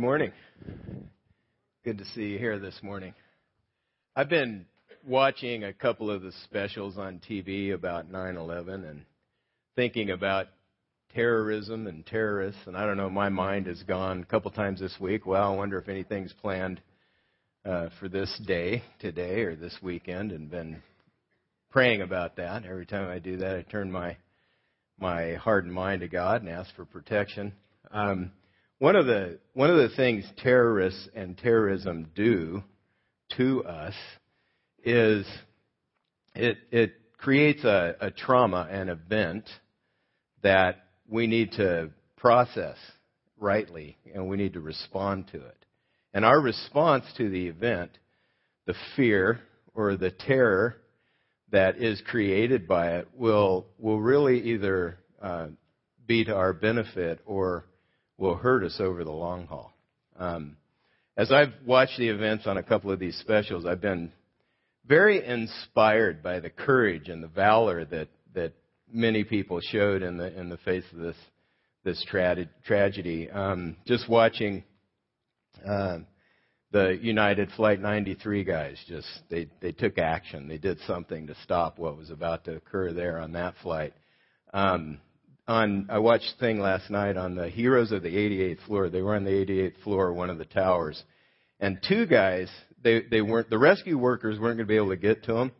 Good morning. Good to see you here this morning. I've been watching a couple of the specials on TV about 9 11 and thinking about terrorism and terrorists. And I don't know, my mind has gone a couple times this week. Well, I wonder if anything's planned uh, for this day, today, or this weekend, and been praying about that. Every time I do that, I turn my my heart and mind to God and ask for protection. Um, one of the one of the things terrorists and terrorism do to us is it it creates a, a trauma, an event that we need to process rightly and we need to respond to it. And our response to the event, the fear or the terror that is created by it will will really either uh, be to our benefit or will hurt us over the long haul. Um, as I've watched the events on a couple of these specials, I've been very inspired by the courage and the valor that that many people showed in the in the face of this this tra- tragedy. Um, just watching uh, the United Flight 93 guys, just they they took action. They did something to stop what was about to occur there on that flight. Um, on I watched a thing last night on the heroes of the 88th floor. They were on the 88th floor, one of the towers, and two guys. They they weren't the rescue workers weren't going to be able to get to them.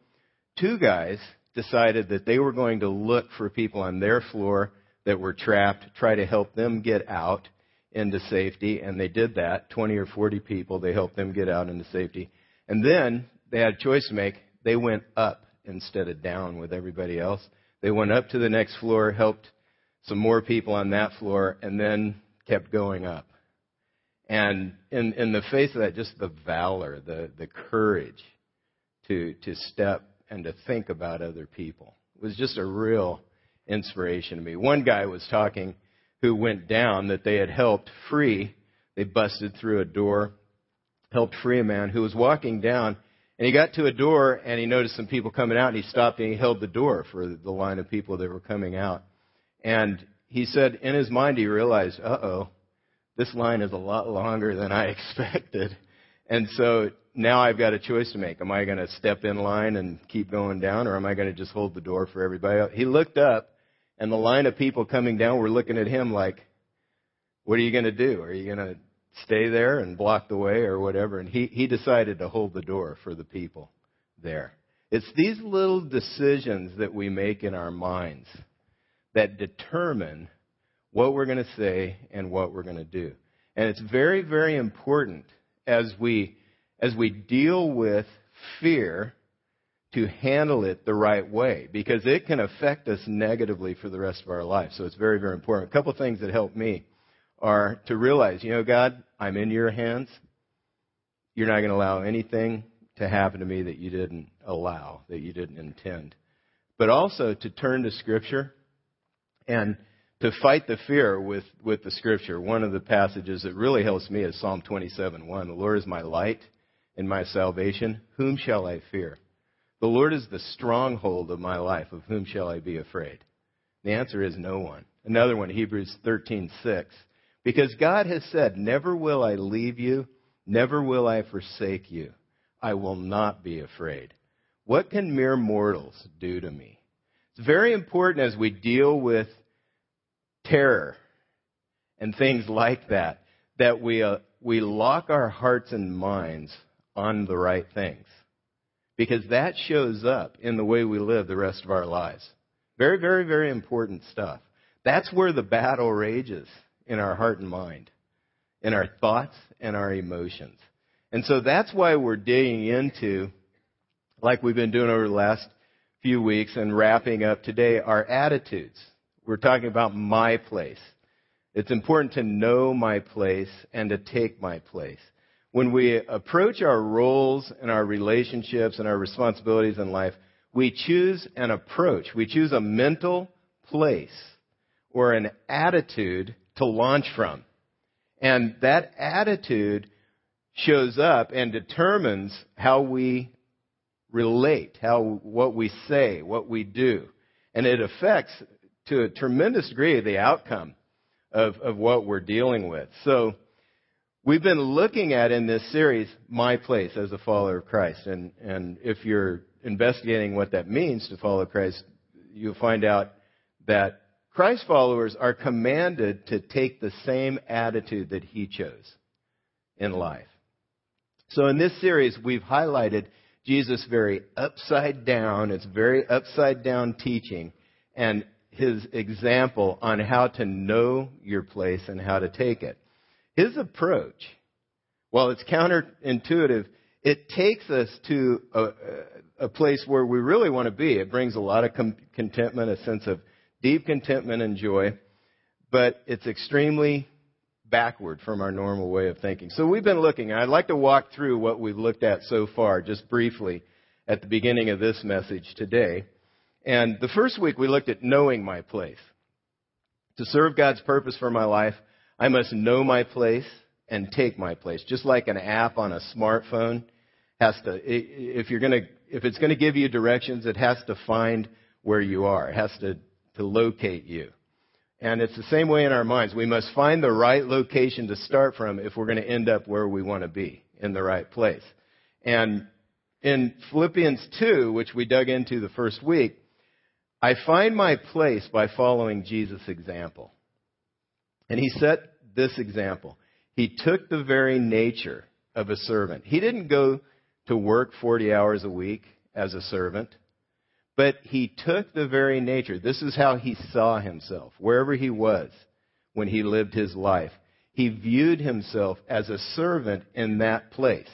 Two guys decided that they were going to look for people on their floor that were trapped, try to help them get out into safety, and they did that. 20 or 40 people, they helped them get out into safety. And then they had a choice to make. They went up instead of down with everybody else. They went up to the next floor, helped some more people on that floor, and then kept going up. And in, in the face of that, just the valor, the, the courage to, to step and to think about other people was just a real inspiration to me. One guy was talking who went down that they had helped free. They busted through a door, helped free a man who was walking down, and he got to a door and he noticed some people coming out and he stopped and he held the door for the line of people that were coming out. And he said in his mind he realized, uh oh, this line is a lot longer than I expected. And so now I've got a choice to make. Am I going to step in line and keep going down or am I going to just hold the door for everybody? else? He looked up and the line of people coming down were looking at him like, what are you going to do? Are you going to stay there and block the way or whatever? And he, he decided to hold the door for the people there. It's these little decisions that we make in our minds that determine what we're going to say and what we're going to do. And it's very, very important as we, as we deal with fear to handle it the right way because it can affect us negatively for the rest of our life. So it's very, very important. A couple things that help me are to realize, you know, God, I'm in your hands. You're not going to allow anything to happen to me that you didn't allow, that you didn't intend. But also to turn to Scripture and to fight the fear with, with the scripture. One of the passages that really helps me is Psalm 27 1. The Lord is my light and my salvation. Whom shall I fear? The Lord is the stronghold of my life. Of whom shall I be afraid? The answer is no one. Another one, Hebrews 13 6. Because God has said, Never will I leave you, never will I forsake you. I will not be afraid. What can mere mortals do to me? It's very important as we deal with terror and things like that, that we, uh, we lock our hearts and minds on the right things. Because that shows up in the way we live the rest of our lives. Very, very, very important stuff. That's where the battle rages in our heart and mind, in our thoughts and our emotions. And so that's why we're digging into, like we've been doing over the last few weeks and wrapping up today, our attitudes. We're talking about my place. It's important to know my place and to take my place. When we approach our roles and our relationships and our responsibilities in life, we choose an approach. We choose a mental place or an attitude to launch from. And that attitude shows up and determines how we relate, how, what we say, what we do. And it affects to a tremendous degree the outcome of, of what we're dealing with. So We've been looking at in this series my place as a follower of Christ. And, and if you're investigating what that means to follow Christ, you'll find out that Christ followers are commanded to take the same attitude that he chose in life. So in this series, we've highlighted Jesus' very upside down, it's very upside down teaching, and his example on how to know your place and how to take it. His approach, while it's counterintuitive, it takes us to a, a place where we really want to be. It brings a lot of com- contentment, a sense of deep contentment and joy, but it's extremely backward from our normal way of thinking. So we've been looking, and I'd like to walk through what we've looked at so far, just briefly, at the beginning of this message today. And the first week we looked at knowing my place. To serve God's purpose for my life, I must know my place and take my place. Just like an app on a smartphone has to, if you're gonna, if it's gonna give you directions, it has to find where you are. It has to, to locate you. And it's the same way in our minds. We must find the right location to start from if we're going to end up where we want to be, in the right place. And in Philippians 2, which we dug into the first week, I find my place by following Jesus' example. And he set this example. He took the very nature of a servant. He didn't go to work 40 hours a week as a servant. But he took the very nature. This is how he saw himself, wherever he was when he lived his life. He viewed himself as a servant in that place.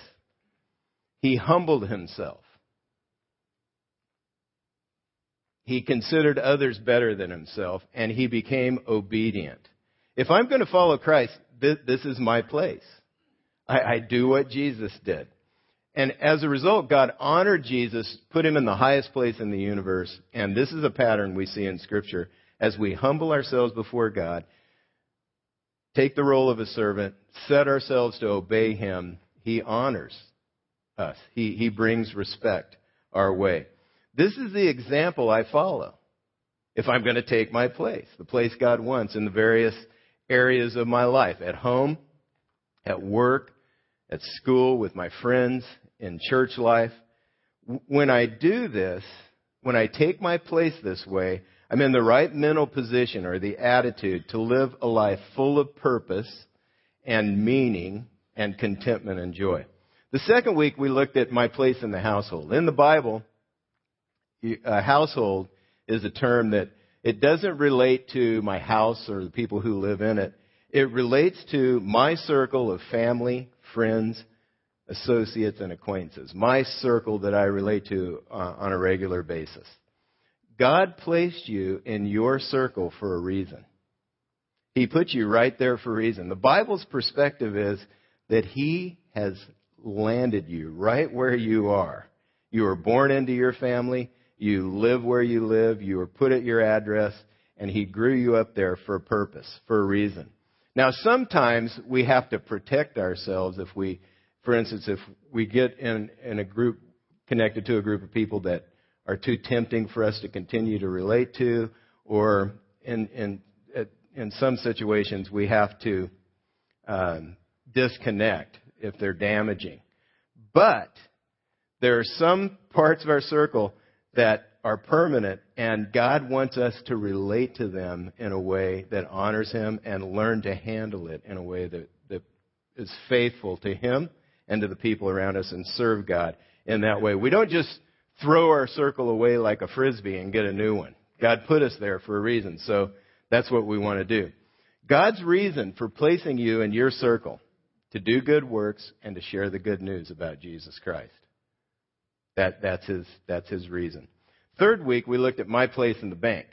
He humbled himself. He considered others better than himself, and he became obedient. If I'm going to follow Christ, this, is my place. I, I do what Jesus did. And as a result, God honored Jesus, put him in the highest place in the universe. And this is a pattern we see in Scripture. As we humble ourselves before God, take the role of a servant, set ourselves to obey him, he honors us. He, he brings respect our way. This is the example I follow if I'm going to take my place, the place God wants in the various areas of my life at home, at work, at school, with my friends, in church life. When I do this, when I take my place this way, I'm in the right mental position or the attitude to live a life full of purpose and meaning and contentment and joy. The second week we looked at my place in the household. In the Bible, a household is a term that it doesn't relate to my house or the people who live in it. It relates to my circle of family, friends, associates, and acquaintances, my circle that I relate to uh, on a regular basis. God placed you in your circle for a reason. He put you right there for a reason. The Bible's perspective is that He has landed you right where you are. You were born into your family. You live where you live. You were put at your address and He grew you up there for a purpose, for a reason. Now sometimes we have to protect ourselves if we for instance, if we get in, in a group connected to a group of people that are too tempting for us to continue to relate to, or in, in, in some situations we have to um, disconnect if they're damaging. But there are some parts of our circle that are permanent, and God wants us to relate to them in a way that honors Him and learn to handle it in a way that, that is faithful to Him and to the people around us and serve God in that way. We don't just throw our circle away like a frisbee and get a new one. God put us there for a reason, so that's what we want to do. God's reason for placing you in your circle to do good works and to share the good news about Jesus Christ. That, that's, his, that's his reason. Third week, we looked at my place in the bank.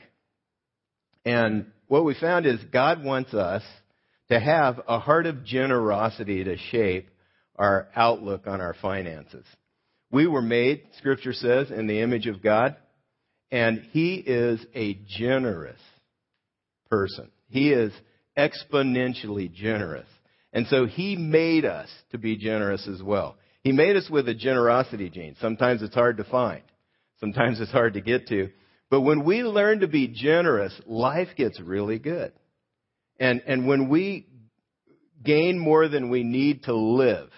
And what we found is God wants us to have a heart of generosity to shape our outlook on our finances. We were made, Scripture says, in the image of God, and He is a generous person. He is exponentially generous. And so He made us to be generous as well. He made us with a generosity gene. Sometimes it's hard to find. Sometimes it's hard to get to. But when we learn to be generous, life gets really good. And, and when we gain more than we need to live,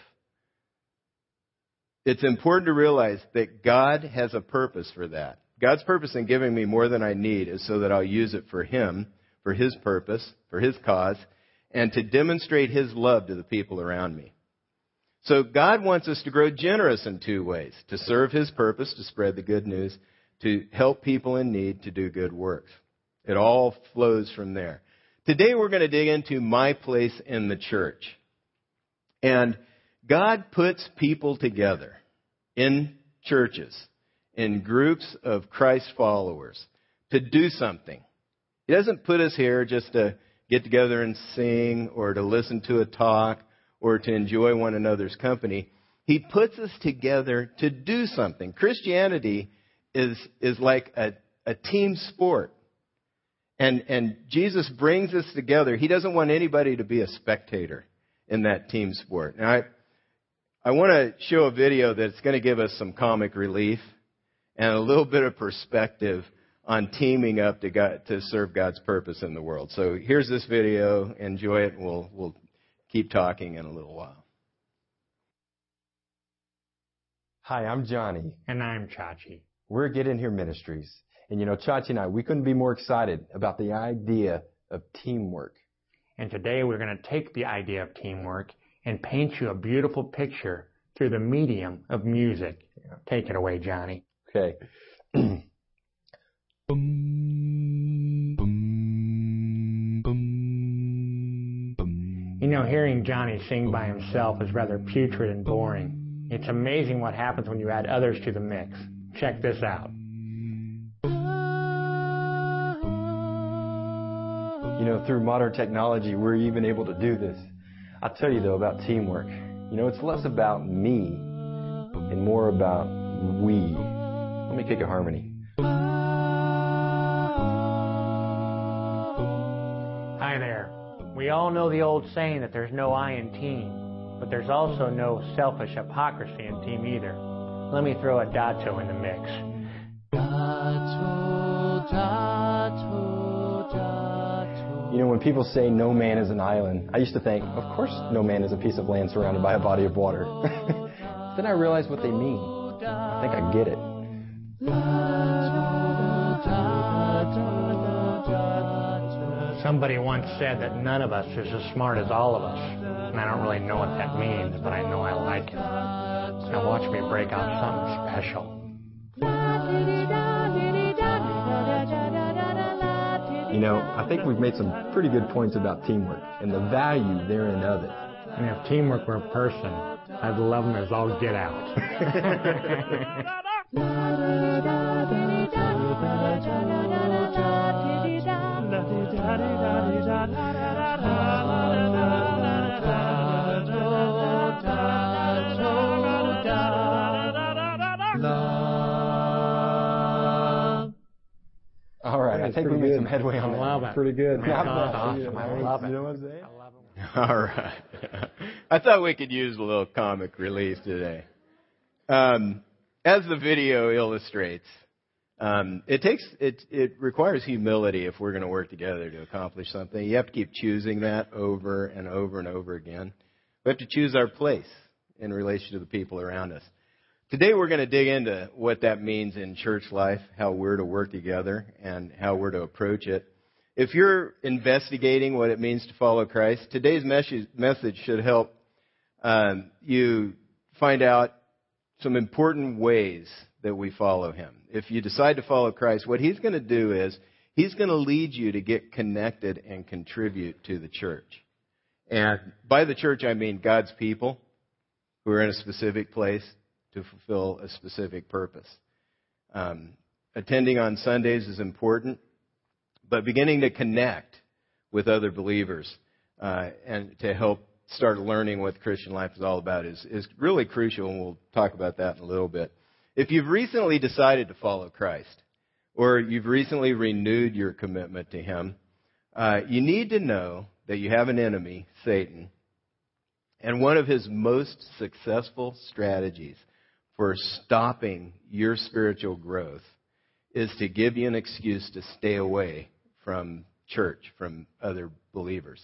it's important to realize that God has a purpose for that. God's purpose in giving me more than I need is so that I'll use it for Him, for His purpose, for His cause, and to demonstrate His love to the people around me. So God wants us to grow generous in two ways to serve His purpose, to spread the good news, to help people in need, to do good works. It all flows from there. Today we're going to dig into my place in the church. And God puts people together in churches, in groups of Christ followers to do something. He doesn't put us here just to get together and sing or to listen to a talk or to enjoy one another's company. He puts us together to do something. Christianity is, is like a, a team sport. And, and Jesus brings us together. He doesn't want anybody to be a spectator in that team sport. Now, I, I want to show a video that's going to give us some comic relief and a little bit of perspective on teaming up to, God, to serve God's purpose in the world. So here's this video. Enjoy it. We'll, we'll keep talking in a little while. Hi, I'm Johnny. And I'm Chachi. We're Get In Here Ministries. And you know, Chachi and I, we couldn't be more excited about the idea of teamwork. And today we're going to take the idea of teamwork and paint you a beautiful picture through the medium of music. Yeah. Take it away, Johnny. Okay. You know, hearing Johnny sing by himself is rather putrid and boring. It's amazing what happens when you add others to the mix. Check this out. You know, through modern technology, we're even able to do this. I'll tell you though about teamwork. You know, it's less about me and more about we. Let me kick a harmony. We all know the old saying that there's no I in team, but there's also no selfish hypocrisy in team either. Let me throw a dato in the mix. Dato, dato, dato. You know, when people say no man is an island, I used to think, of course no man is a piece of land surrounded by a body of water. then I realized what they mean. I think I get it. Somebody once said that none of us is as smart as all of us. And I don't really know what that means, but I know I like it. Now watch me break out something special. You know, I think we've made some pretty good points about teamwork and the value therein of it. And if teamwork were a person, I'd love them as all get out. I think we made good. some headway on I love that. It. Pretty good. That's awesome. I love it. You know what I'm saying? I love it. All right. I thought we could use a little comic relief today. Um, as the video illustrates, um, it takes it it requires humility if we're going to work together to accomplish something. You have to keep choosing that over and over and over again. We have to choose our place in relation to the people around us. Today we're going to dig into what that means in church life, how we're to work together, and how we're to approach it. If you're investigating what it means to follow Christ, today's message should help um, you find out some important ways that we follow him. If you decide to follow Christ, what he's going to do is he's going to lead you to get connected and contribute to the church. And by the church, I mean God's people who are in a specific place to fulfill a specific purpose. Um, attending on Sundays is important, but beginning to connect with other believers uh, and to help start learning what Christian life is all about is, is really crucial, and we'll talk about that in a little bit. If you've recently decided to follow Christ, or you've recently renewed your commitment to Him, uh, you need to know that you have an enemy, Satan, and one of his most successful strategies for stopping your spiritual growth is to give you an excuse to stay away from church, from other believers,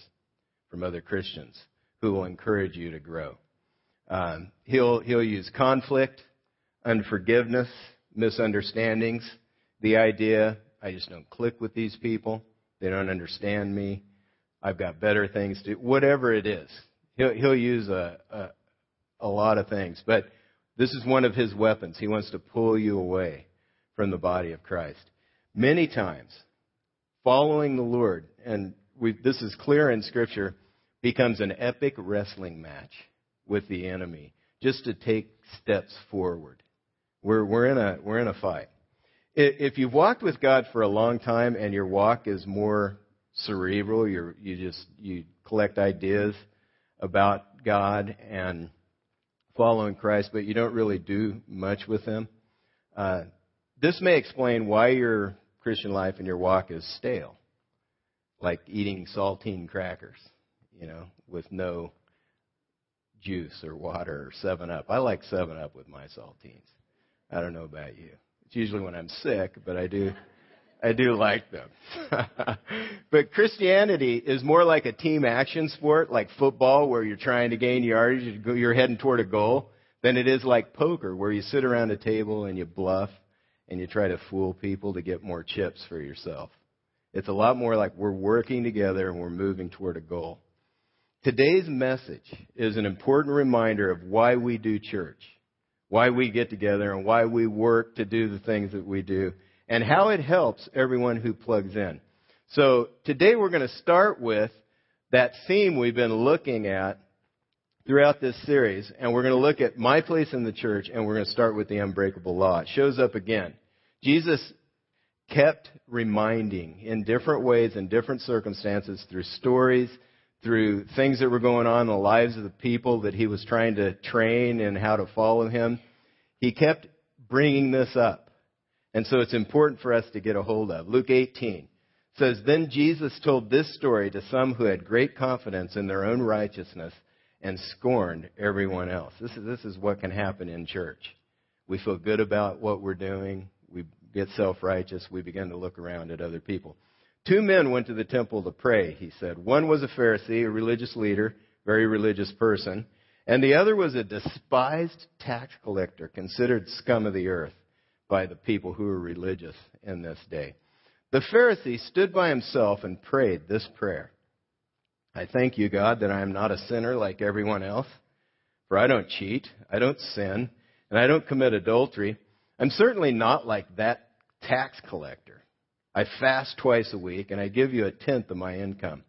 from other Christians who will encourage you to grow. Um, he'll, he'll use conflict, unforgiveness, misunderstandings, the idea, I just don't click with these people, they don't understand me, I've got better things to, whatever it is. He'll, he'll use a, a, a lot of things, but this is one of his weapons. He wants to pull you away from the body of Christ. Many times, following the Lord, and this is clear in Scripture, becomes an epic wrestling match with the enemy just to take steps forward. We're, we're, in, a, we're in a fight. If you've walked with God for a long time and your walk is more cerebral, you you just you collect ideas about God and following Christ, but you don't really do much with them. Uh, this may explain why your Christian life and your walk is stale, like eating saltine crackers, you know, with no juice or water or Seven Up. I like Seven Up with my saltines. I don't know about you. It's usually when I'm sick, but I do. I do like them. but Christianity is more like a team action sport, like football, where you're trying to gain yardage, you're heading toward a goal, than it is like poker, where you sit around a table and you bluff and you try to fool people to get more chips for yourself. It's a lot more like we're working together and we're moving toward a goal. Today's message is an important reminder of why we do church, why we get together, and why we work to do the things that we do and how it helps everyone who plugs in. So today we're going to start with that theme we've been looking at throughout this series, and we're going to look at my place in the church, and we're going to start with the unbreakable law. It shows up again. Jesus kept reminding in different ways, in different circumstances, through stories, through things that were going on in the lives of the people that he was trying to train and how to follow him. He kept bringing this up. And so it's important for us to get a hold of. Luke 18 says, Then Jesus told this story to some who had great confidence in their own righteousness and scorned everyone else. This is, this is what can happen in church. We feel good about what we're doing. We get self righteous. We begin to look around at other people. Two men went to the temple to pray, he said. One was a Pharisee, a religious leader, very religious person, and the other was a despised tax collector, considered scum of the earth by the people who were religious in this day. The Pharisee stood by himself and prayed this prayer I thank you, God, that I am not a sinner like everyone else, for I don't cheat, I don't sin, and I don't commit adultery. I'm certainly not like that tax collector. I fast twice a week, and I give you a tenth of my income.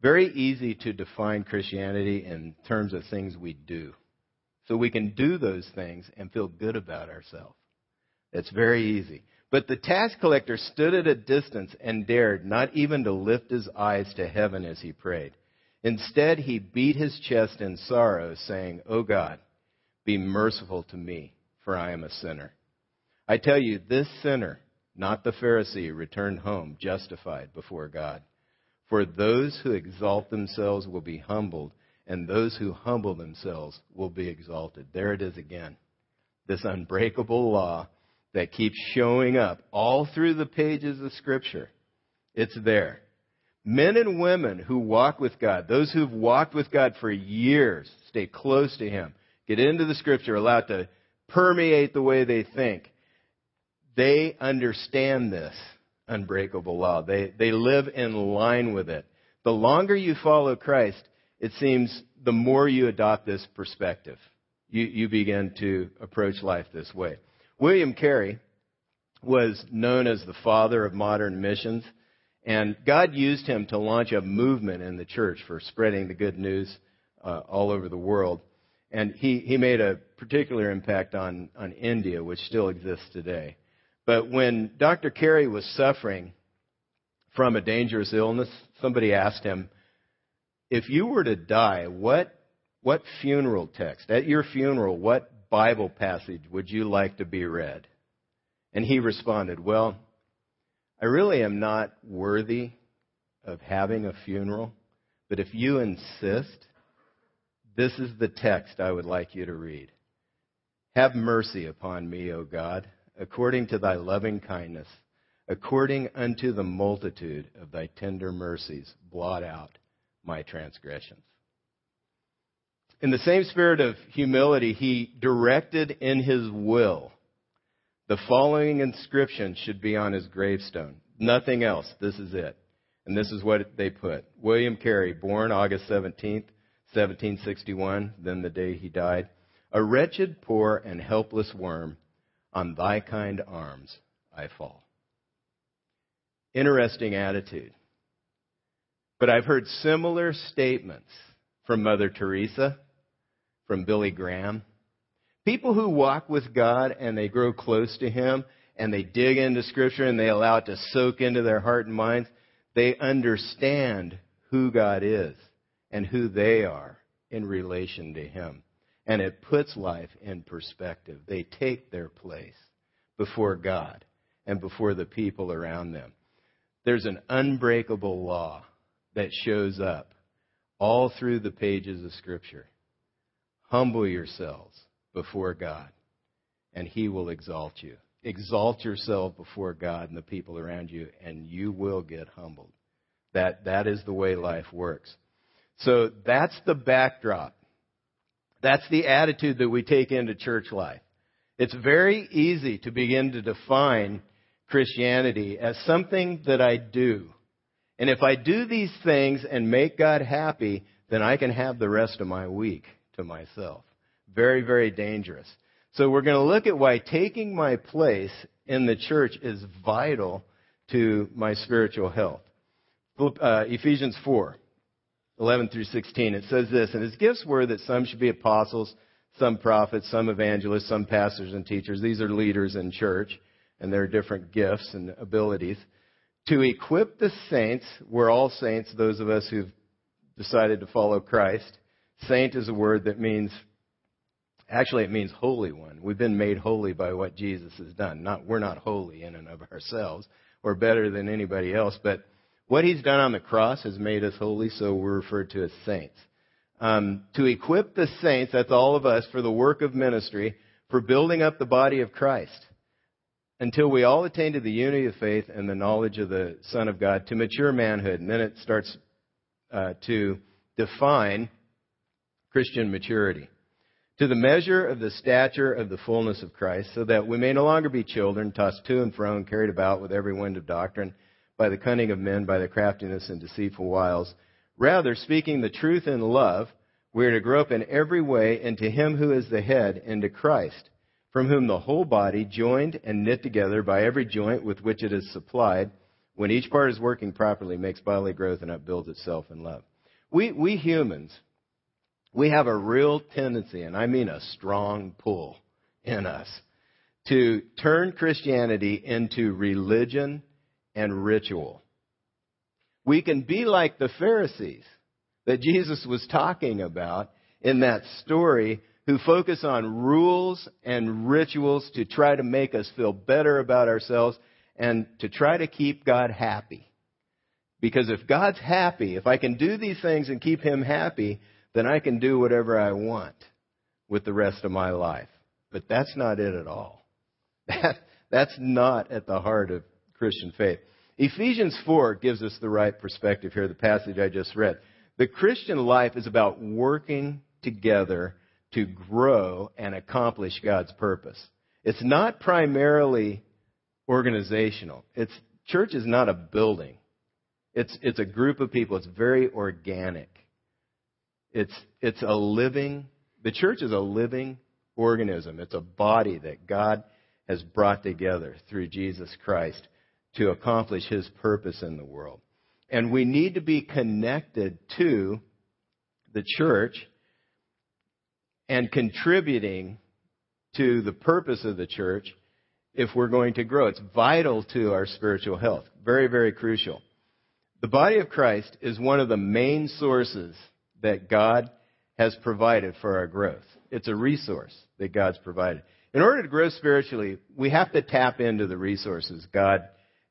Very easy to define Christianity in terms of things we do. So we can do those things and feel good about ourselves. It's very easy. But the tax collector stood at a distance and dared not even to lift his eyes to heaven as he prayed. Instead, he beat his chest in sorrow, saying, O God, be merciful to me, for I am a sinner. I tell you, this sinner, not the Pharisee, returned home justified before God. For those who exalt themselves will be humbled, and those who humble themselves will be exalted. There it is again. This unbreakable law that keeps showing up all through the pages of Scripture. It's there. Men and women who walk with God, those who've walked with God for years, stay close to Him, get into the Scripture, allowed to permeate the way they think. They understand this unbreakable law. They, they live in line with it. The longer you follow Christ, it seems the more you adopt this perspective. You, you begin to approach life this way. William Carey was known as the father of modern missions, and God used him to launch a movement in the church for spreading the good news uh, all over the world. And he, he made a particular impact on, on India, which still exists today. But when Dr. Carey was suffering from a dangerous illness, somebody asked him, if you were to die, what, what funeral text, at your funeral, what Bible passage would you like to be read? And he responded, Well, I really am not worthy of having a funeral, but if you insist, this is the text I would like you to read. Have mercy upon me, O God, according to thy loving kindness, according unto the multitude of thy tender mercies, blot out my transgressions. In the same spirit of humility, he directed in his will the following inscription should be on his gravestone. Nothing else. This is it. And this is what they put. William Carey, born August 17th, 1761, then the day he died. A wretched, poor, and helpless worm, on thy kind arms I fall. Interesting attitude. But I've heard similar statements from Mother Teresa, from Billy Graham. People who walk with God and they grow close to Him and they dig into Scripture and they allow it to soak into their heart and minds, they understand who God is and who they are in relation to Him. And it puts life in perspective. They take their place before God and before the people around them. There's an unbreakable law that shows up all through the pages of Scripture. Humble yourselves before God, and He will exalt you. Exalt yourself before God and the people around you, and you will get humbled. That, that is the way life works. So that's the backdrop. That's the attitude that we take into church life. It's very easy to begin to define Christianity as something that I do. And if I do these things and make God happy, then I can have the rest of my week to myself. Very, very dangerous. So we're going to look at why taking my place in the church is vital to my spiritual health. Uh, Ephesians 4, 11 through 16. It says this, and his gifts were that some should be apostles, some prophets, some evangelists, some pastors and teachers. These are leaders in church, and there are different gifts and abilities. To equip the saints, we're all saints, those of us who've decided to follow Christ. Saint is a word that means, actually it means holy one. We've been made holy by what Jesus has done. Not, we're not holy in and of ourselves or better than anybody else, but what he's done on the cross has made us holy, so we're referred to as saints. Um, to equip the saints, that's all of us, for the work of ministry, for building up the body of Christ, until we all attain to the unity of faith and the knowledge of the Son of God, to mature manhood. And then it starts uh, to define Christian maturity. To the measure of the stature of the fullness of Christ, so that we may no longer be children, tossed to and fro and carried about with every wind of doctrine by the cunning of men, by the craftiness and deceitful wiles. Rather, speaking the truth in love, we are to grow up in every way into Him who is the head, into Christ, from whom the whole body, joined and knit together by every joint with which it is supplied, when each part is working properly, makes bodily growth and upbuilds itself in love. We, we humans, we have a real tendency, and I mean a strong pull in us, to turn Christianity into religion and ritual. We can be like the Pharisees that Jesus was talking about in that story who focus on rules and rituals to try to make us feel better about ourselves and to try to keep God happy. Because if God's happy, if I can do these things and keep Him happy, then I can do whatever I want with the rest of my life. But that's not it at all. That, that's not at the heart of Christian faith. Ephesians 4 gives us the right perspective here, the passage I just read. The Christian life is about working together to grow and accomplish God's purpose. It's not primarily organizational. It's church is not a building. It's it's a group of people. It's very organic. It's it's a living the church is a living organism. It's a body that God has brought together through Jesus Christ to accomplish his purpose in the world. And we need to be connected to the church and contributing to the purpose of the church if we're going to grow. It's vital to our spiritual health. Very, very crucial. The body of Christ is one of the main sources that God has provided for our growth. It's a resource that God's provided. In order to grow spiritually, we have to tap into the resources God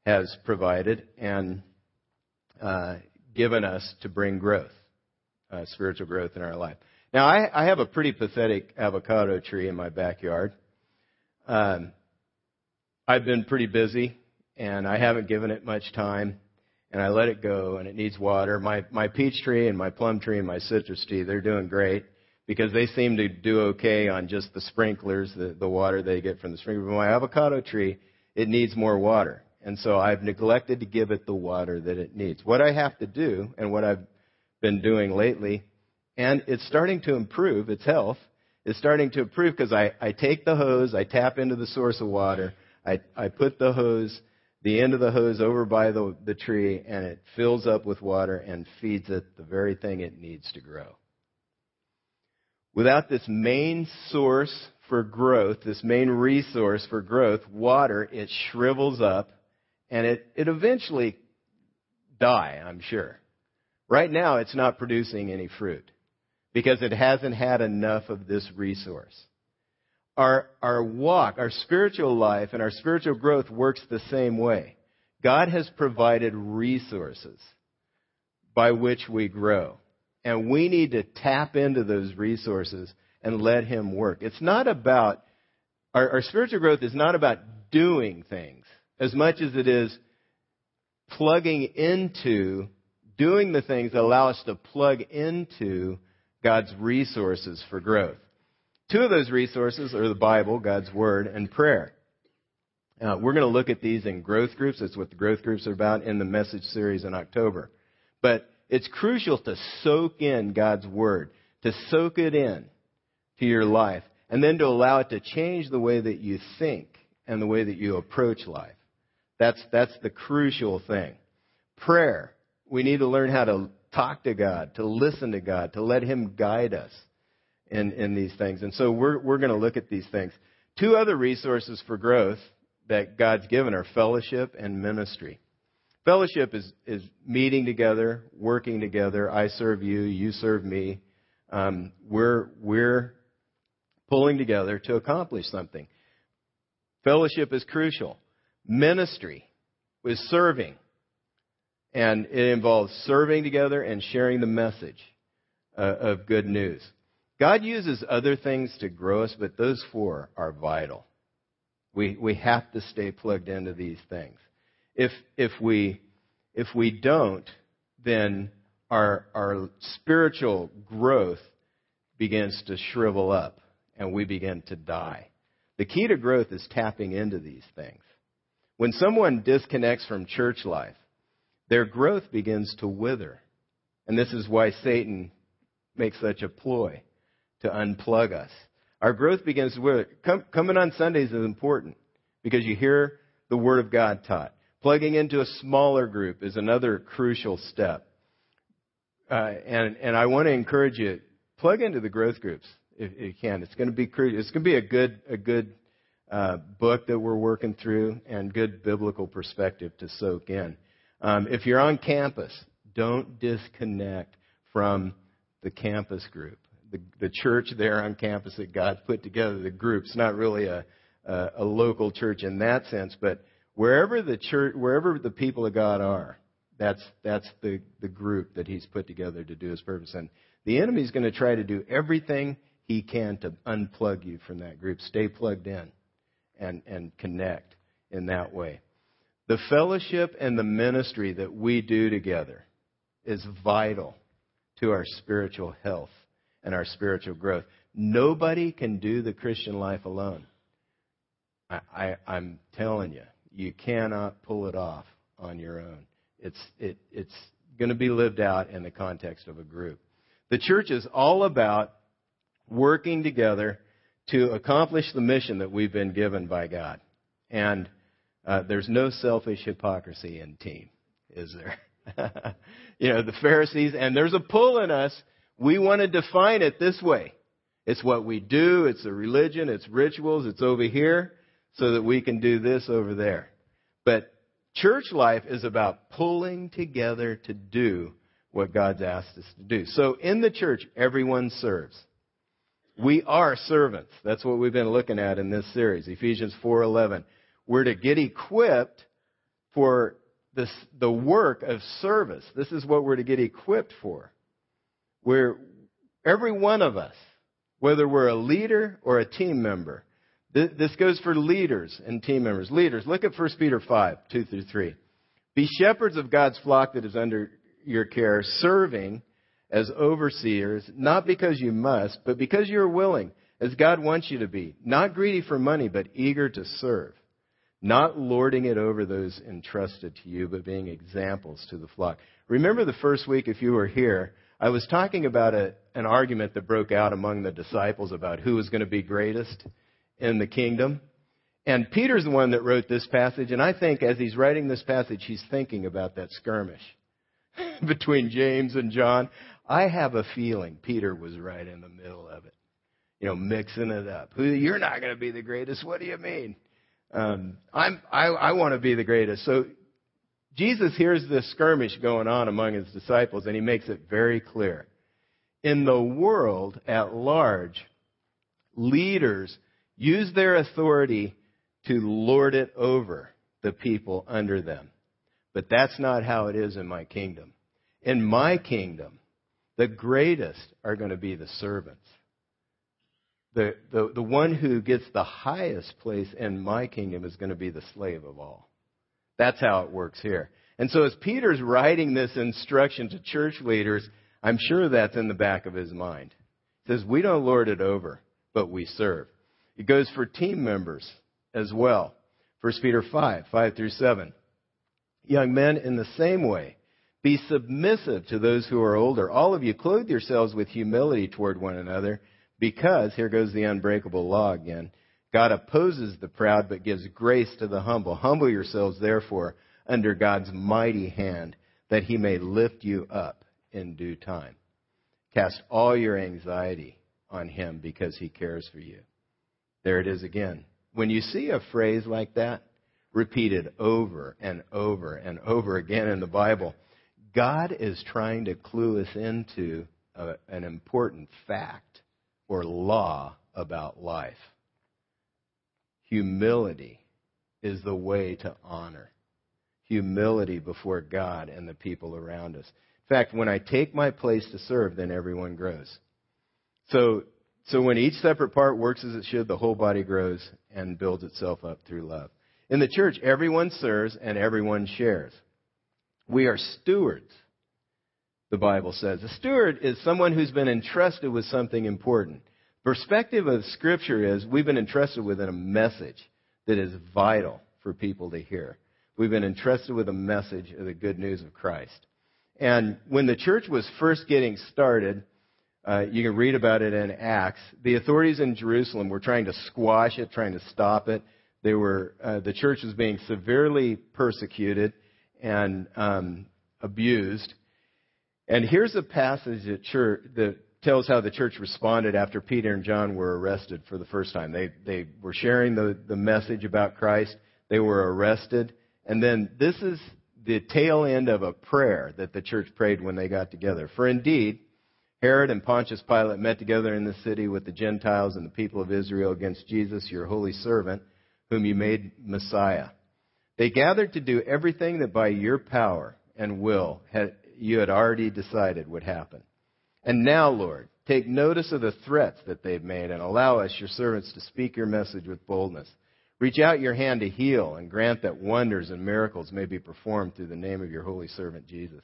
has provided and uh, given us to bring growth, uh, spiritual growth in our life. Now, I, I, have a pretty pathetic avocado tree in my backyard. Um, I've been pretty busy, and I haven't given it much time, and I let it go, and it needs water. My my peach tree and my plum tree and my citrus tree, they're doing great, because they seem to do okay on just the sprinklers, the, the water they get from the sprinkler. But my avocado tree, it needs more water. And so I've neglected to give it the water that it needs. What I have to do, and what I've been doing lately, and it's starting to improve its health, is starting to improve because I, I take the hose, I tap into the source of water, I, I put the hose, the end of the hose over by the, the tree, and it fills up with water and feeds it the very thing it needs to grow. Without this main source for growth, this main resource for growth, water, it shrivels up and it, it eventually die, I'm sure. Right now, it's not producing any fruit because it hasn't had enough of this resource. Our, our walk, our spiritual life, and our spiritual growth works the same way. God has provided resources by which we grow. And we need to tap into those resources and let Him work. It's not about, our, our spiritual growth is not about doing things as much as it is plugging into, doing the things that allow us to plug into God's resources for growth. Two of those resources are the Bible, God's Word, and prayer. Uh, we're going to look at these in growth groups. That's what the growth groups are about in the message series in October. But it's crucial to soak in God's Word, to soak it in to your life, and then to allow it to change the way that you think and the way that you approach life. That's, that's the crucial thing. Prayer. We need to learn how to talk to God, to listen to God, to let Him guide us in, in these things. And so we're, we're going to look at these things. Two other resources for growth that God's given are fellowship and ministry. Fellowship is, is meeting together, working together. I serve you, you serve me. Um, we're, we're pulling together to accomplish something. Fellowship is crucial. Ministry is serving. And it involves serving together and sharing the message uh, of good news. God uses other things to grow us, but those four are vital. We, we have to stay plugged into these things. If, if, we, if we don't, then our, our spiritual growth begins to shrivel up and we begin to die. The key to growth is tapping into these things. When someone disconnects from church life, their growth begins to wither. And this is why Satan makes such a ploy to unplug us. Our growth begins. Come, coming on Sundays is important because you hear the Word of God taught. Plugging into a smaller group is another crucial step. Uh, and, and I want to encourage you, plug into the growth groups if, if you can. It's going to be crucial. it's going to be a good a good uh, book that we're working through and good biblical perspective to soak in. Um, if you're on campus, don't disconnect from the campus group. The, the church there on campus that God put together, the group's not really a, a, a local church in that sense, but wherever the church, wherever the people of God are, that's that's the the group that He's put together to do His purpose. And the enemy's going to try to do everything he can to unplug you from that group. Stay plugged in and, and connect in that way. The fellowship and the ministry that we do together is vital to our spiritual health and our spiritual growth. Nobody can do the Christian life alone. I, am telling you, you cannot pull it off on your own. It's, it, it's going to be lived out in the context of a group. The church is all about working together to accomplish the mission that we've been given by God. And uh, there's no selfish hypocrisy in team, is there? you know, the Pharisees, and there's a pull in us. We want to define it this way. It's what we do, it's a religion, it's rituals, it's over here, so that we can do this over there. But church life is about pulling together to do what God's asked us to do. So in the church, everyone serves. We are servants. That's what we've been looking at in this series, Ephesians 4:11. We're to get equipped for this, the work of service. This is what we're to get equipped for. We're every one of us, whether we're a leader or a team member. This goes for leaders and team members. Leaders, look at 1 Peter 5, 2 through 3. Be shepherds of God's flock that is under your care, serving as overseers, not because you must, but because you're willing, as God wants you to be, not greedy for money, but eager to serve, not lording it over those entrusted to you, but being examples to the flock. Remember the first week, if you were here, I was talking about a, an argument that broke out among the disciples about who was going to be greatest in the kingdom. And Peter's the one that wrote this passage, and I think as he's writing this passage, he's thinking about that skirmish between James and John. I have a feeling Peter was right in the middle of it, you know, mixing it up. Who, You're not going to be the greatest. What do you mean? Um, I'm, I, I want to be the greatest. So Jesus hears this skirmish going on among his disciples, and he makes it very clear. In the world at large, leaders use their authority to lord it over the people under them. But that's not how it is in my kingdom. In my kingdom, the greatest are going to be the servants. The, the, the one who gets the highest place in my kingdom is going to be the slave of all. That's how it works here. And so as Peter's writing this instruction to church leaders, I'm sure that's in the back of his mind. He says, we don't lord it over, but we serve. It goes for team members as well. 1 Peter 5, 5 through 7. Young men, in the same way, be submissive to those who are older. All of you clothe yourselves with humility toward one another, because, here goes the unbreakable law again, God opposes the proud but gives grace to the humble. Humble yourselves, therefore, under God's mighty hand, that he may lift you up in due time. Cast all your anxiety on him because he cares for you. There it is again. When you see a phrase like that repeated over and over and over again in the Bible, God is trying to clue us into a, an important fact or law about life. Humility is the way to honor. Humility before God and the people around us. In fact, when I take my place to serve, then everyone grows. So so when each separate part works as it should, the whole body grows and builds itself up through love. In the church, everyone serves and everyone shares. We are stewards, the Bible says. A steward is someone who's been entrusted with something important. Perspective of Scripture is we've been entrusted with a message that is vital for people to hear. We've been entrusted with a message of the good news of Christ. And when the church was first getting started, uh, you can read about it in Acts. The authorities in Jerusalem were trying to squash it, trying to stop it. They were uh, the church was being severely persecuted and um, abused. And here's a passage that, church, that tells how the church responded after Peter and John were arrested for the first time. They they were sharing the, the message about Christ. They were arrested, and then this is the tail end of a prayer that the church prayed when they got together. For indeed Herod and Pontius Pilate met together in the city with the Gentiles and the people of Israel against Jesus, your holy servant, whom you made Messiah. They gathered to do everything that by your power and will had, you had already decided would happen. And now, Lord, take notice of the threats that they've made and allow us, your servants, to speak your message with boldness. Reach out your hand to heal and grant that wonders and miracles may be performed through the name of your holy servant Jesus.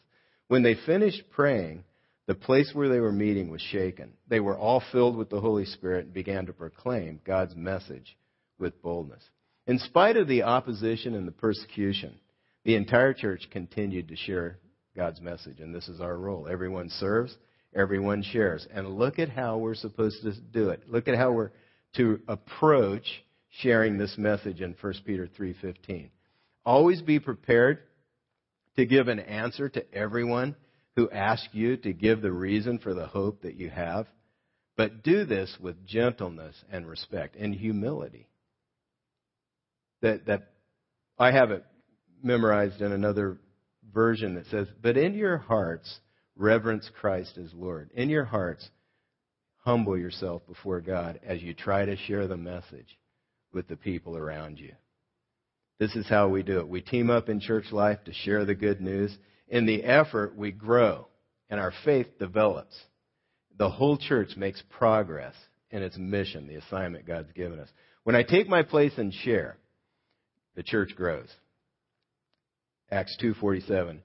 When they finished praying, the place where they were meeting was shaken. They were all filled with the Holy Spirit and began to proclaim God's message with boldness. In spite of the opposition and the persecution, the entire church continued to share God's message. And this is our role. Everyone serves, everyone shares. And look at how we're supposed to do it. Look at how we're to approach sharing this message in 1 Peter 3:15. Always be prepared to give an answer to everyone who asks you to give the reason for the hope that you have, but do this with gentleness and respect and humility. That, that I have it memorized in another version that says, But in your hearts, reverence Christ as Lord. In your hearts, humble yourself before God as you try to share the message with the people around you. This is how we do it. We team up in church life to share the good news in the effort, we grow and our faith develops. The whole church makes progress in its mission, the assignment God's given us. When I take my place and share, the church grows. Acts 2:47.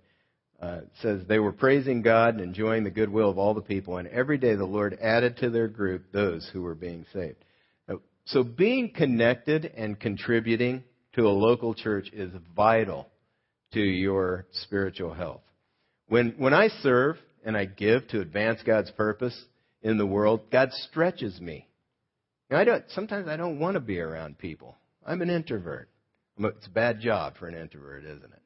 Uh, says they were praising God and enjoying the goodwill of all the people, and every day the Lord added to their group those who were being saved. So being connected and contributing to a local church is vital to your spiritual health. When, when I serve and I give to advance God's purpose in the world, God stretches me. I don't, sometimes I don't want to be around people. I'm an introvert. It's a bad job for an introvert, isn't it?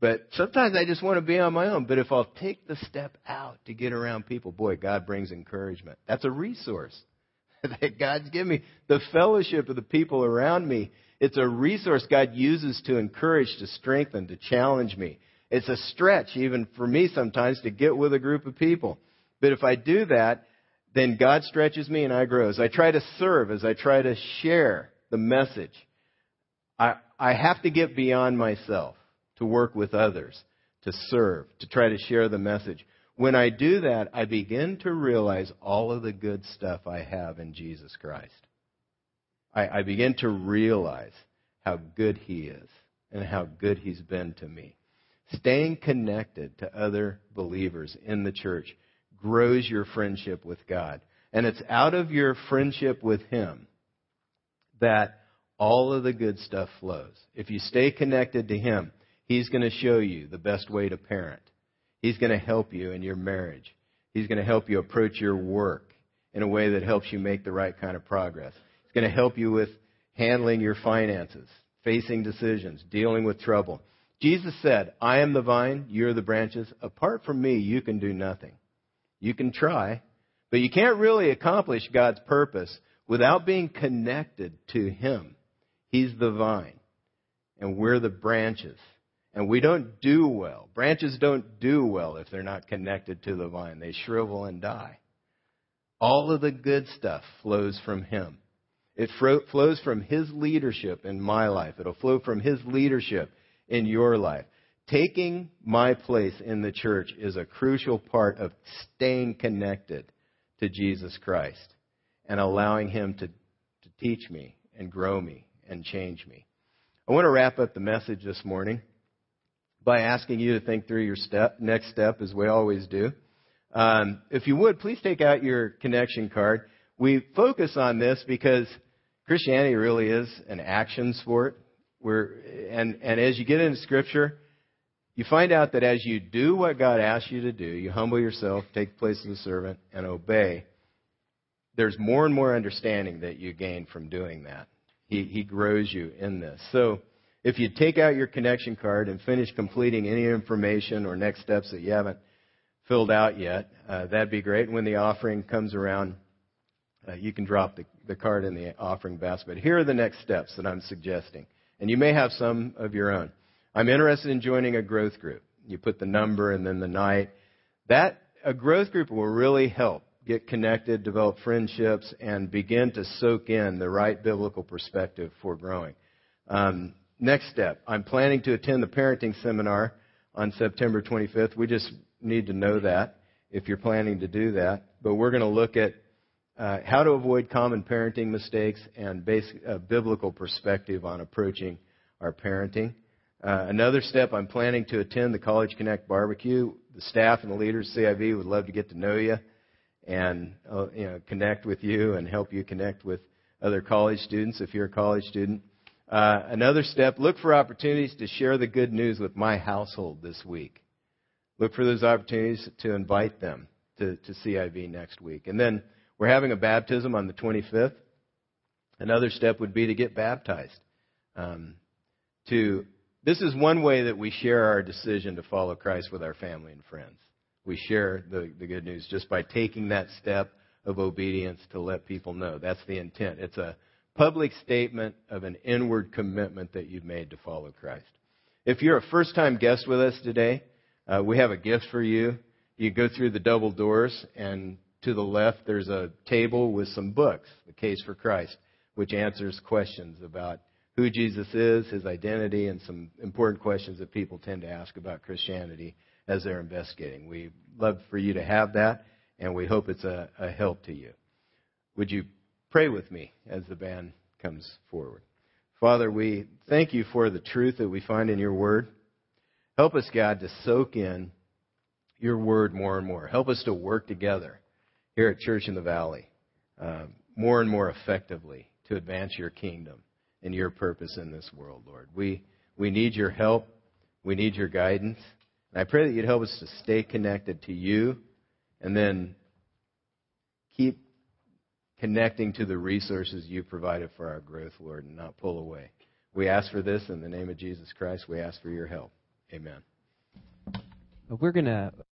But sometimes I just want to be on my own. But if I'll take the step out to get around people, boy, God brings encouragement. That's a resource that God's given me. The fellowship of the people around me, it's a resource God uses to encourage, to strengthen, to challenge me. It's a stretch, even for me sometimes, to get with a group of people. But if I do that, then God stretches me and I grow. As I try to serve, as I try to share the message, I, I have to get beyond myself to work with others, to serve, to try to share the message. When I do that, I begin to realize all of the good stuff I have in Jesus Christ. I, I begin to realize how good He is and how good He's been to me. Staying connected to other believers in the church grows your friendship with God. And it's out of your friendship with Him that all of the good stuff flows. If you stay connected to Him, He's going to show you the best way to parent. He's going to help you in your marriage. He's going to help you approach your work in a way that helps you make the right kind of progress. He's going to help you with handling your finances, facing decisions, dealing with trouble. Jesus said, I am the vine, you're the branches. Apart from me, you can do nothing. You can try, but you can't really accomplish God's purpose without being connected to Him. He's the vine, and we're the branches. And we don't do well. Branches don't do well if they're not connected to the vine. They shrivel and die. All of the good stuff flows from Him. It flows from His leadership in my life. It'll flow from His leadership in your life. Taking my place in the church is a crucial part of staying connected to Jesus Christ and allowing Him to, to teach me and grow me and change me. I want to wrap up the message this morning by asking you to think through your step, next step, as we always do. Um, if you would, please take out your connection card. We focus on this because Christianity really is an action sport. We're, and, and as you get into Scripture, you find out that as you do what God asks you to do, you humble yourself, take the place of the servant, and obey, there's more and more understanding that you gain from doing that. He, he grows you in this. So, if you take out your connection card and finish completing any information or next steps that you haven't filled out yet, uh, that'd be great. When the offering comes around, uh, you can drop the, the card in the offering basket. Here are the next steps that I'm suggesting. And you may have some of your own. I'm interested in joining a growth group. You put the number and then the night. That, a growth group will really help get connected, develop friendships, and begin to soak in the right biblical perspective for growing. Um, Next step. I'm planning to attend the parenting seminar on September 25th. We just need to know that if you're planning to do that. But we're going to look at uh, how to avoid common parenting mistakes and basic, biblical perspective on approaching our parenting. Uh, another step, I'm planning to attend the College Connect barbecue. The staff and the leaders CIV would love to get to know you and uh, you know, connect with you and help you connect with other college students if you're a college student. Uh, another step, look for opportunities to share the good news with my household this week. Look for those opportunities to invite them to, to CIV next week. And then we're having a baptism on the 25th. Another step would be to get baptized. Um, to this is one way that we share our decision to follow Christ with our family and friends. We share the, the good news just by taking that step of obedience to let people know. That's the intent. It's a public statement of an inward commitment that you've made to follow Christ. If you're a first time guest with us today, uh, we have a gift for you. You go through the double doors, and to the left, there's a table with some books, The Case for Christ, which answers questions about who Jesus is, his identity, and some important questions that people tend to ask about Christianity as they're investigating. We love for you to have that, and we hope it's a, a help to you. Would you Pray with me as the band comes forward. Father, we thank you for the truth that we find in your word. Help us, God, to soak in your word more and more. Help us to work together here at Church in the Valley uh, more and more effectively to advance your kingdom and your purpose in this world, Lord. We, we need your help. We need your guidance. And I pray that you'd help us to stay connected to you and then keep connecting to the resources you provided for our growth, Lord, and not pull away. We ask for this in the name of Jesus Christ. We ask for your help. Amen. We're going to